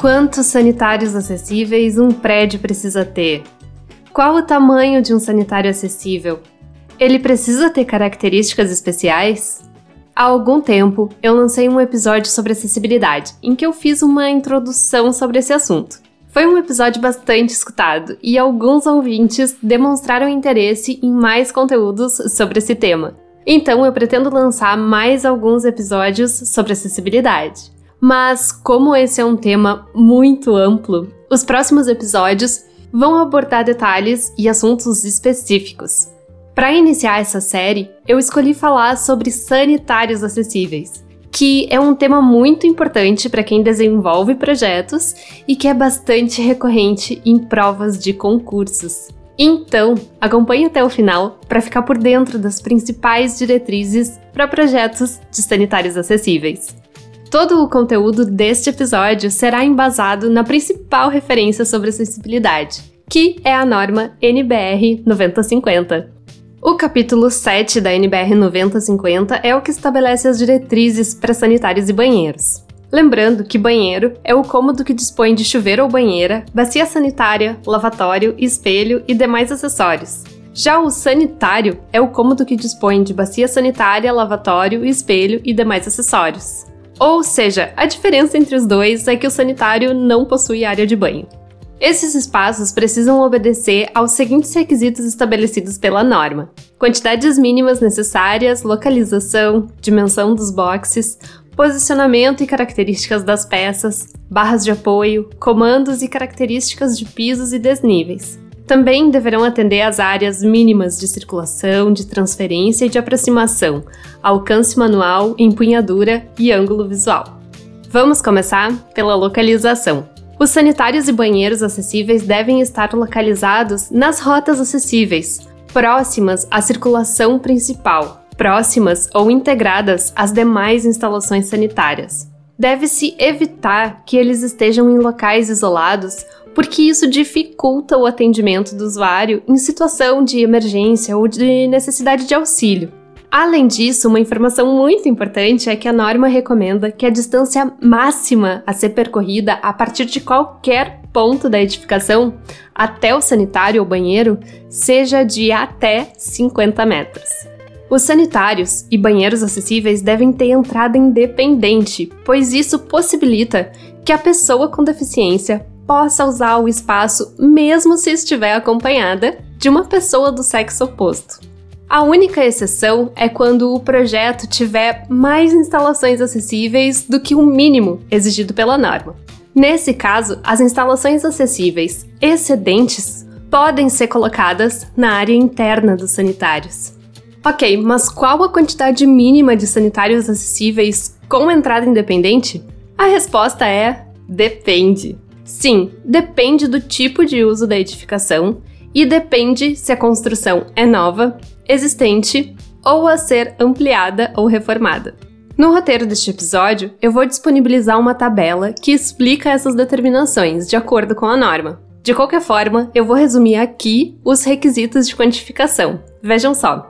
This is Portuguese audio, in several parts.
Quantos sanitários acessíveis um prédio precisa ter? Qual o tamanho de um sanitário acessível? Ele precisa ter características especiais? Há algum tempo, eu lancei um episódio sobre acessibilidade, em que eu fiz uma introdução sobre esse assunto. Foi um episódio bastante escutado e alguns ouvintes demonstraram interesse em mais conteúdos sobre esse tema. Então eu pretendo lançar mais alguns episódios sobre acessibilidade. Mas, como esse é um tema muito amplo, os próximos episódios vão abordar detalhes e assuntos específicos. Para iniciar essa série, eu escolhi falar sobre sanitários acessíveis, que é um tema muito importante para quem desenvolve projetos e que é bastante recorrente em provas de concursos. Então, acompanhe até o final para ficar por dentro das principais diretrizes para projetos de sanitários acessíveis. Todo o conteúdo deste episódio será embasado na principal referência sobre acessibilidade, que é a norma NBR 9050. O capítulo 7 da NBR 9050 é o que estabelece as diretrizes para sanitários e banheiros. Lembrando que banheiro é o cômodo que dispõe de chuveiro ou banheira, bacia sanitária, lavatório, espelho e demais acessórios. Já o sanitário é o cômodo que dispõe de bacia sanitária, lavatório, espelho e demais acessórios. Ou seja, a diferença entre os dois é que o sanitário não possui área de banho. Esses espaços precisam obedecer aos seguintes requisitos estabelecidos pela norma: quantidades mínimas necessárias, localização, dimensão dos boxes, posicionamento e características das peças, barras de apoio, comandos e características de pisos e desníveis. Também deverão atender às áreas mínimas de circulação, de transferência e de aproximação, alcance manual, empunhadura e ângulo visual. Vamos começar pela localização. Os sanitários e banheiros acessíveis devem estar localizados nas rotas acessíveis, próximas à circulação principal, próximas ou integradas às demais instalações sanitárias. Deve-se evitar que eles estejam em locais isolados, porque isso dificulta o atendimento do usuário em situação de emergência ou de necessidade de auxílio. Além disso, uma informação muito importante é que a norma recomenda que a distância máxima a ser percorrida a partir de qualquer ponto da edificação até o sanitário ou banheiro seja de até 50 metros. Os sanitários e banheiros acessíveis devem ter entrada independente, pois isso possibilita que a pessoa com deficiência possa usar o espaço mesmo se estiver acompanhada de uma pessoa do sexo oposto. A única exceção é quando o projeto tiver mais instalações acessíveis do que o mínimo exigido pela norma. Nesse caso, as instalações acessíveis excedentes podem ser colocadas na área interna dos sanitários. Ok, mas qual a quantidade mínima de sanitários acessíveis com entrada independente? A resposta é: depende. Sim, depende do tipo de uso da edificação e depende se a construção é nova, existente ou a ser ampliada ou reformada. No roteiro deste episódio, eu vou disponibilizar uma tabela que explica essas determinações de acordo com a norma. De qualquer forma, eu vou resumir aqui os requisitos de quantificação. Vejam só.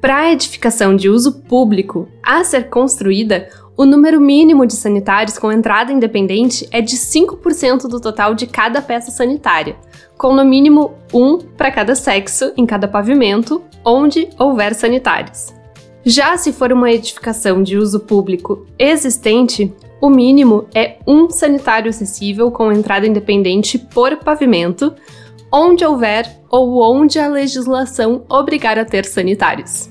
Para edificação de uso público a ser construída, o número mínimo de sanitários com entrada independente é de 5% do total de cada peça sanitária, com no mínimo um para cada sexo em cada pavimento, onde houver sanitários. Já se for uma edificação de uso público existente, o mínimo é um sanitário acessível com entrada independente por pavimento, onde houver ou onde a legislação obrigar a ter sanitários.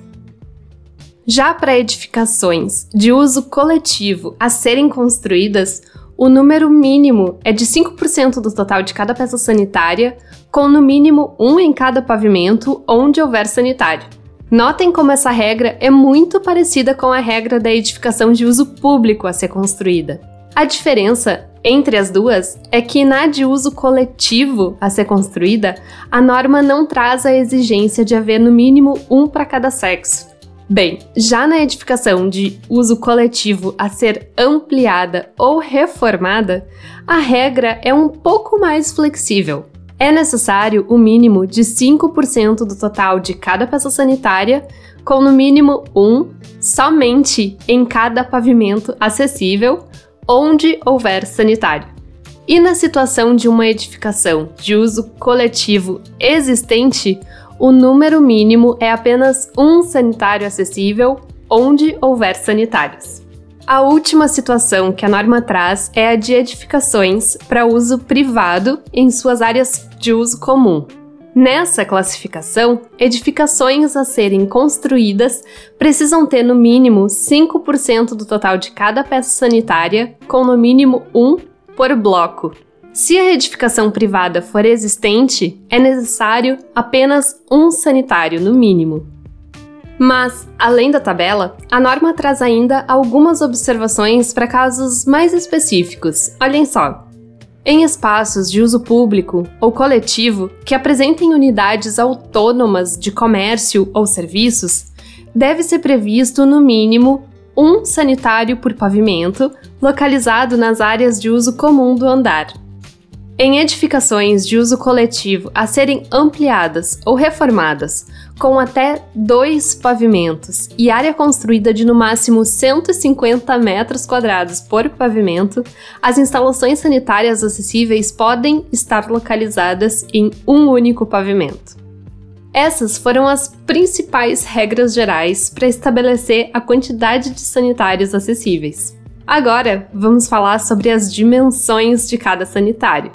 Já para edificações de uso coletivo a serem construídas, o número mínimo é de 5% do total de cada peça sanitária, com no mínimo um em cada pavimento onde houver sanitário. Notem como essa regra é muito parecida com a regra da edificação de uso público a ser construída. A diferença entre as duas é que na de uso coletivo a ser construída, a norma não traz a exigência de haver no mínimo um para cada sexo. Bem, já na edificação de uso coletivo a ser ampliada ou reformada, a regra é um pouco mais flexível. É necessário o mínimo de 5% do total de cada peça sanitária, com no mínimo um somente em cada pavimento acessível onde houver sanitário. E na situação de uma edificação de uso coletivo existente, o número mínimo é apenas um sanitário acessível onde houver sanitários. A última situação que a norma traz é a de edificações para uso privado em suas áreas de uso comum. Nessa classificação, edificações a serem construídas precisam ter no mínimo 5% do total de cada peça sanitária, com no mínimo um por bloco. Se a edificação privada for existente, é necessário apenas um sanitário no mínimo. Mas, além da tabela, a norma traz ainda algumas observações para casos mais específicos. Olhem só. Em espaços de uso público ou coletivo que apresentem unidades autônomas de comércio ou serviços, deve ser previsto no mínimo um sanitário por pavimento localizado nas áreas de uso comum do andar. Em edificações de uso coletivo a serem ampliadas ou reformadas, com até dois pavimentos e área construída de no máximo 150 metros quadrados por pavimento, as instalações sanitárias acessíveis podem estar localizadas em um único pavimento. Essas foram as principais regras gerais para estabelecer a quantidade de sanitários acessíveis. Agora, vamos falar sobre as dimensões de cada sanitário.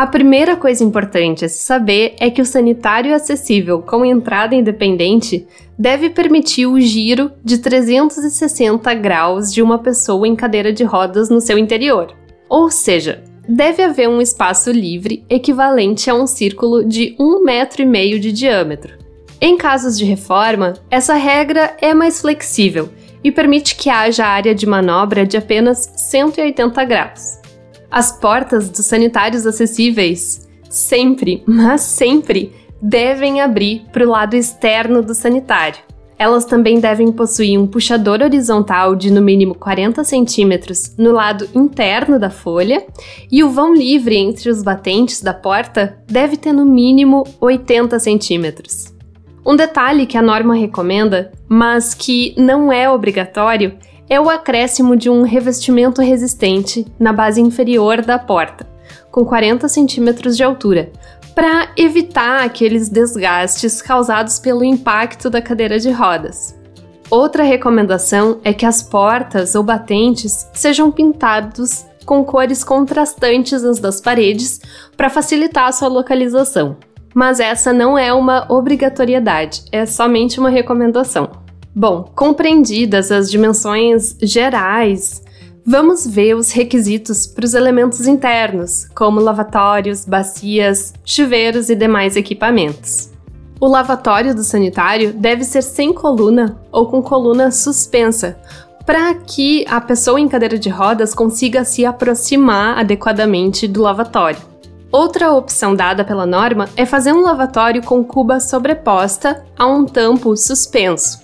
A primeira coisa importante a se saber é que o sanitário acessível com entrada independente deve permitir o giro de 360 graus de uma pessoa em cadeira de rodas no seu interior. Ou seja, deve haver um espaço livre equivalente a um círculo de um metro e meio de diâmetro. Em casos de reforma, essa regra é mais flexível e permite que haja área de manobra de apenas 180 graus. As portas dos sanitários acessíveis sempre, mas sempre, devem abrir para o lado externo do sanitário. Elas também devem possuir um puxador horizontal de no mínimo 40 centímetros no lado interno da folha e o vão livre entre os batentes da porta deve ter no mínimo 80 centímetros. Um detalhe que a norma recomenda, mas que não é obrigatório, é o acréscimo de um revestimento resistente na base inferior da porta, com 40 centímetros de altura, para evitar aqueles desgastes causados pelo impacto da cadeira de rodas. Outra recomendação é que as portas ou batentes sejam pintados com cores contrastantes nas das paredes para facilitar a sua localização. Mas essa não é uma obrigatoriedade, é somente uma recomendação. Bom, compreendidas as dimensões gerais, vamos ver os requisitos para os elementos internos, como lavatórios, bacias, chuveiros e demais equipamentos. O lavatório do sanitário deve ser sem coluna ou com coluna suspensa, para que a pessoa em cadeira de rodas consiga se aproximar adequadamente do lavatório. Outra opção dada pela norma é fazer um lavatório com cuba sobreposta a um tampo suspenso.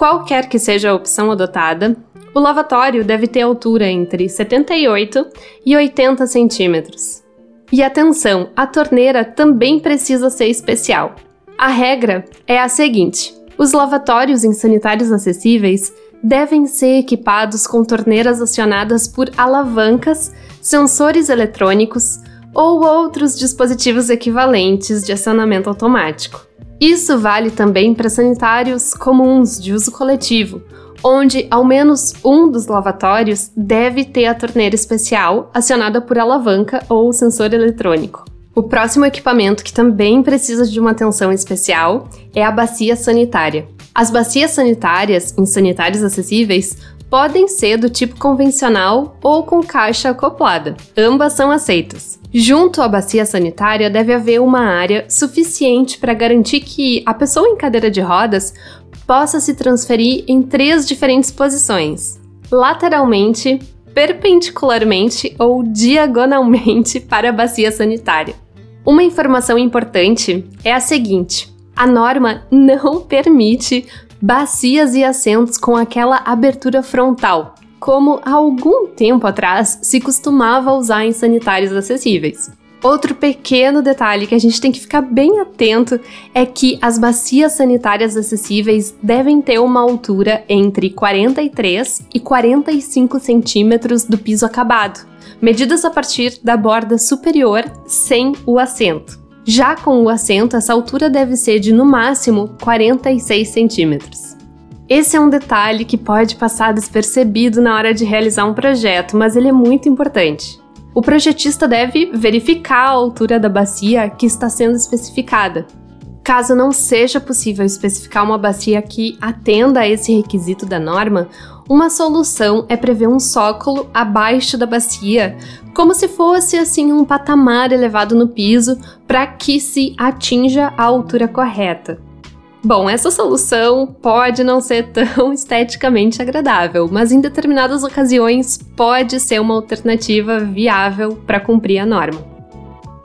Qualquer que seja a opção adotada, o lavatório deve ter altura entre 78 e 80 centímetros. E atenção, a torneira também precisa ser especial. A regra é a seguinte: os lavatórios em sanitários acessíveis devem ser equipados com torneiras acionadas por alavancas, sensores eletrônicos ou outros dispositivos equivalentes de acionamento automático. Isso vale também para sanitários comuns de uso coletivo, onde ao menos um dos lavatórios deve ter a torneira especial acionada por alavanca ou sensor eletrônico. O próximo equipamento que também precisa de uma atenção especial é a bacia sanitária. As bacias sanitárias em sanitários acessíveis podem ser do tipo convencional ou com caixa acoplada. Ambas são aceitas. Junto à bacia sanitária deve haver uma área suficiente para garantir que a pessoa em cadeira de rodas possa se transferir em três diferentes posições: lateralmente, perpendicularmente ou diagonalmente para a bacia sanitária. Uma informação importante é a seguinte: a norma não permite bacias e assentos com aquela abertura frontal, como há algum tempo atrás se costumava usar em sanitários acessíveis. Outro pequeno detalhe que a gente tem que ficar bem atento é que as bacias sanitárias acessíveis devem ter uma altura entre 43 e 45 centímetros do piso acabado, medidas a partir da borda superior sem o assento. Já com o assento, essa altura deve ser de no máximo 46 centímetros. Esse é um detalhe que pode passar despercebido na hora de realizar um projeto, mas ele é muito importante. O projetista deve verificar a altura da bacia que está sendo especificada. Caso não seja possível especificar uma bacia que atenda a esse requisito da norma, uma solução é prever um sócolo abaixo da bacia, como se fosse assim um patamar elevado no piso para que se atinja a altura correta. Bom, essa solução pode não ser tão esteticamente agradável, mas em determinadas ocasiões pode ser uma alternativa viável para cumprir a norma.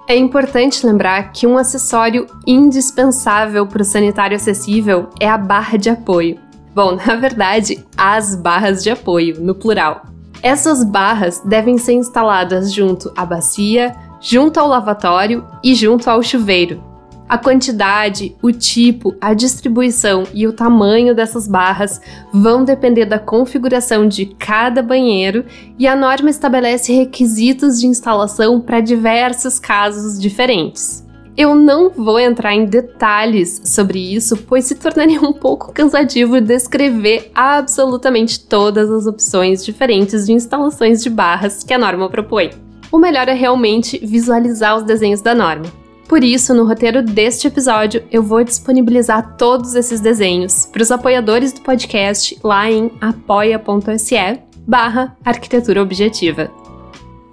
É importante lembrar que um acessório indispensável para o sanitário acessível é a barra de apoio. Bom, na verdade, as barras de apoio, no plural. Essas barras devem ser instaladas junto à bacia, junto ao lavatório e junto ao chuveiro, a quantidade, o tipo, a distribuição e o tamanho dessas barras vão depender da configuração de cada banheiro e a norma estabelece requisitos de instalação para diversos casos diferentes. Eu não vou entrar em detalhes sobre isso, pois se tornaria um pouco cansativo descrever absolutamente todas as opções diferentes de instalações de barras que a norma propõe. O melhor é realmente visualizar os desenhos da norma. Por isso, no roteiro deste episódio, eu vou disponibilizar todos esses desenhos para os apoiadores do podcast lá em apoia.se barra arquitetura objetiva.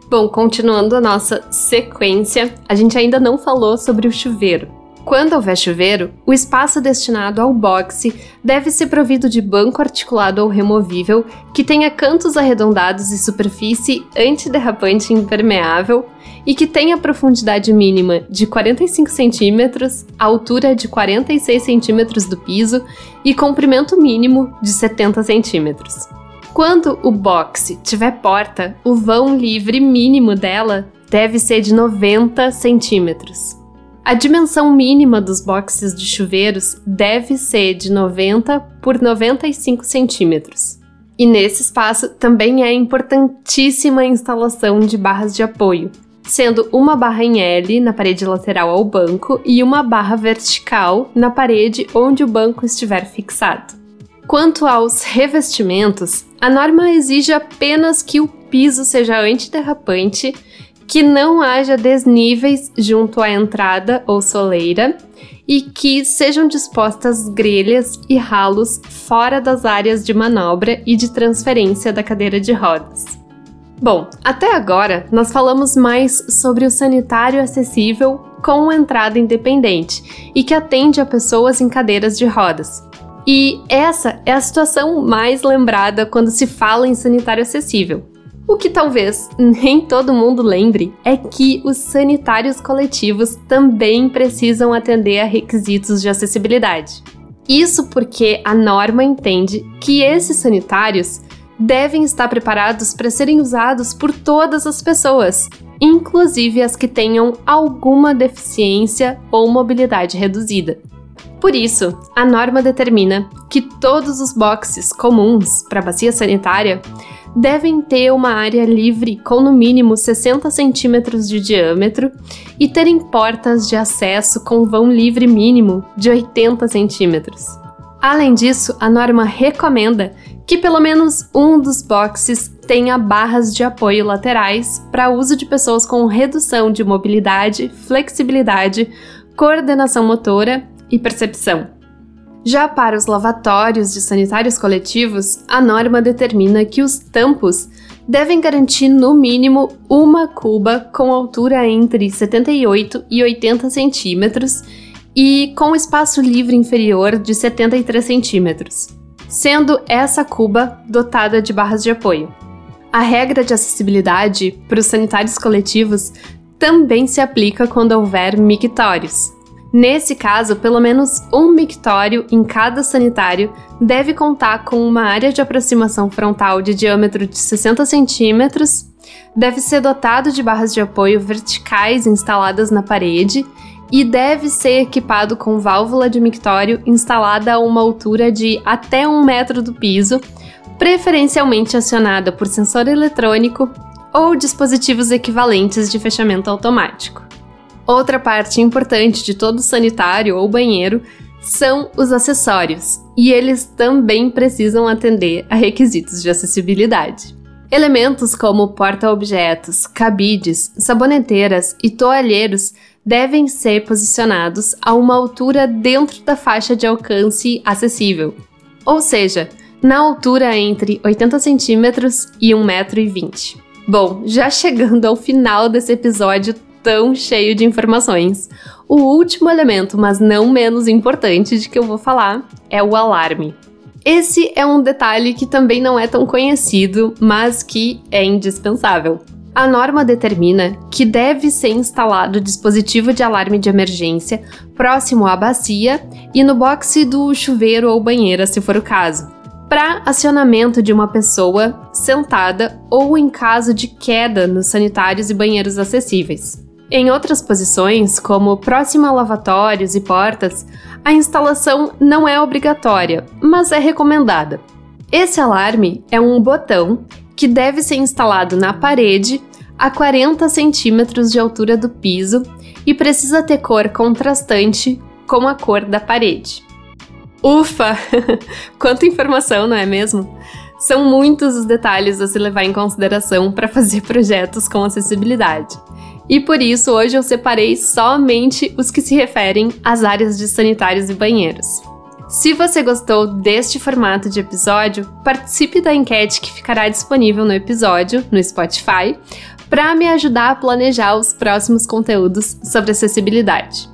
Bom, continuando a nossa sequência, a gente ainda não falou sobre o chuveiro. Quando houver chuveiro, o espaço destinado ao boxe deve ser provido de banco articulado ou removível que tenha cantos arredondados e superfície antiderrapante impermeável e que tenha profundidade mínima de 45 centímetros, altura de 46 centímetros do piso e comprimento mínimo de 70 centímetros. Quando o boxe tiver porta, o vão livre mínimo dela deve ser de 90 centímetros. A dimensão mínima dos boxes de chuveiros deve ser de 90 por 95 centímetros. E nesse espaço também é importantíssima a instalação de barras de apoio, sendo uma barra em L na parede lateral ao banco e uma barra vertical na parede onde o banco estiver fixado. Quanto aos revestimentos, a norma exige apenas que o piso seja antiderrapante que não haja desníveis junto à entrada ou soleira e que sejam dispostas grelhas e ralos fora das áreas de manobra e de transferência da cadeira de rodas. Bom, até agora nós falamos mais sobre o sanitário acessível com entrada independente e que atende a pessoas em cadeiras de rodas. E essa é a situação mais lembrada quando se fala em sanitário acessível. O que talvez nem todo mundo lembre é que os sanitários coletivos também precisam atender a requisitos de acessibilidade. Isso porque a norma entende que esses sanitários devem estar preparados para serem usados por todas as pessoas, inclusive as que tenham alguma deficiência ou mobilidade reduzida. Por isso, a norma determina que todos os boxes comuns para bacia sanitária devem ter uma área livre com no mínimo 60 centímetros de diâmetro e terem portas de acesso com vão livre mínimo de 80 centímetros. Além disso, a norma recomenda que pelo menos um dos boxes tenha barras de apoio laterais para uso de pessoas com redução de mobilidade, flexibilidade, coordenação motora e percepção. Já para os lavatórios de sanitários coletivos, a norma determina que os tampos devem garantir no mínimo uma cuba com altura entre 78 e 80 centímetros e com espaço livre inferior de 73 centímetros, sendo essa cuba dotada de barras de apoio. A regra de acessibilidade para os sanitários coletivos também se aplica quando houver mictórios, Nesse caso, pelo menos um mictório em cada sanitário deve contar com uma área de aproximação frontal de diâmetro de 60 centímetros, deve ser dotado de barras de apoio verticais instaladas na parede e deve ser equipado com válvula de mictório instalada a uma altura de até um metro do piso, preferencialmente acionada por sensor eletrônico ou dispositivos equivalentes de fechamento automático. Outra parte importante de todo sanitário ou banheiro são os acessórios, e eles também precisam atender a requisitos de acessibilidade. Elementos como porta-objetos, cabides, saboneteiras e toalheiros devem ser posicionados a uma altura dentro da faixa de alcance acessível, ou seja, na altura entre 80 centímetros e 1,20m. Bom, já chegando ao final desse episódio tão cheio de informações, o último elemento, mas não menos importante de que eu vou falar, é o alarme. Esse é um detalhe que também não é tão conhecido, mas que é indispensável. A norma determina que deve ser instalado dispositivo de alarme de emergência próximo à bacia e no boxe do chuveiro ou banheira, se for o caso, para acionamento de uma pessoa sentada ou em caso de queda nos sanitários e banheiros acessíveis. Em outras posições, como próximo a lavatórios e portas, a instalação não é obrigatória, mas é recomendada. Esse alarme é um botão que deve ser instalado na parede a 40 centímetros de altura do piso e precisa ter cor contrastante com a cor da parede. Ufa! Quanta informação, não é mesmo? São muitos os detalhes a se levar em consideração para fazer projetos com acessibilidade. E por isso hoje eu separei somente os que se referem às áreas de sanitários e banheiros. Se você gostou deste formato de episódio, participe da enquete que ficará disponível no episódio no Spotify para me ajudar a planejar os próximos conteúdos sobre acessibilidade.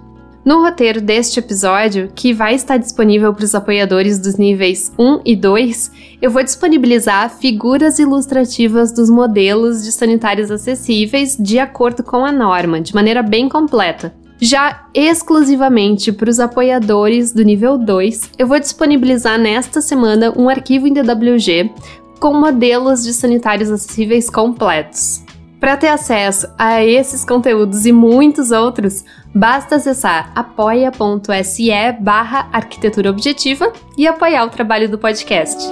No roteiro deste episódio, que vai estar disponível para os apoiadores dos níveis 1 e 2, eu vou disponibilizar figuras ilustrativas dos modelos de sanitários acessíveis de acordo com a norma, de maneira bem completa. Já exclusivamente para os apoiadores do nível 2, eu vou disponibilizar nesta semana um arquivo em DWG com modelos de sanitários acessíveis completos. Para ter acesso a esses conteúdos e muitos outros, basta acessar apoia.se barra arquitetura objetiva e apoiar o trabalho do podcast.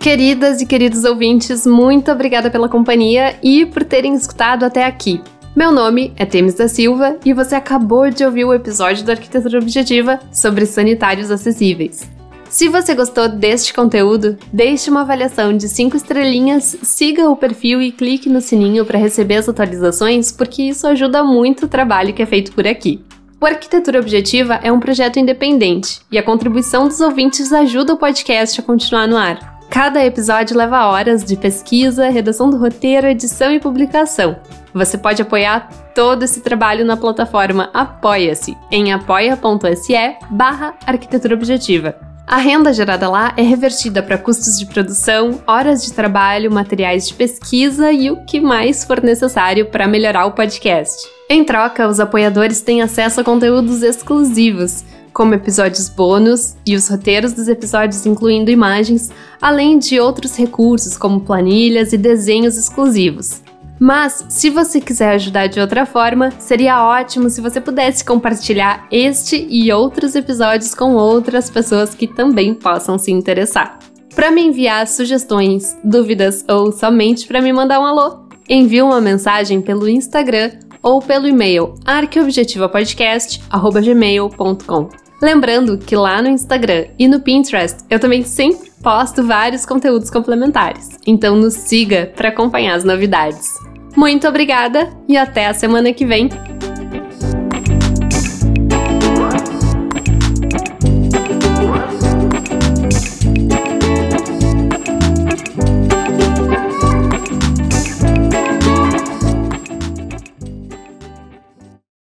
Queridas e queridos ouvintes, muito obrigada pela companhia e por terem escutado até aqui. Meu nome é Temis da Silva e você acabou de ouvir o episódio da Arquitetura Objetiva sobre sanitários acessíveis. Se você gostou deste conteúdo, deixe uma avaliação de 5 estrelinhas, siga o perfil e clique no sininho para receber as atualizações, porque isso ajuda muito o trabalho que é feito por aqui. O Arquitetura Objetiva é um projeto independente e a contribuição dos ouvintes ajuda o podcast a continuar no ar. Cada episódio leva horas de pesquisa, redação do roteiro, edição e publicação. Você pode apoiar todo esse trabalho na plataforma Apoia-se, em apoia.se barra arquitetura objetiva. A renda gerada lá é revertida para custos de produção, horas de trabalho, materiais de pesquisa e o que mais for necessário para melhorar o podcast. Em troca, os apoiadores têm acesso a conteúdos exclusivos, como episódios bônus e os roteiros dos episódios incluindo imagens, além de outros recursos como planilhas e desenhos exclusivos. Mas, se você quiser ajudar de outra forma, seria ótimo se você pudesse compartilhar este e outros episódios com outras pessoas que também possam se interessar. Para me enviar sugestões, dúvidas ou somente para me mandar um alô, envie uma mensagem pelo Instagram ou pelo e-mail arqueobjetivapodcast.gmail.com. Lembrando que lá no Instagram e no Pinterest eu também sempre posto vários conteúdos complementares, então nos siga para acompanhar as novidades. Muito obrigada e até a semana que vem!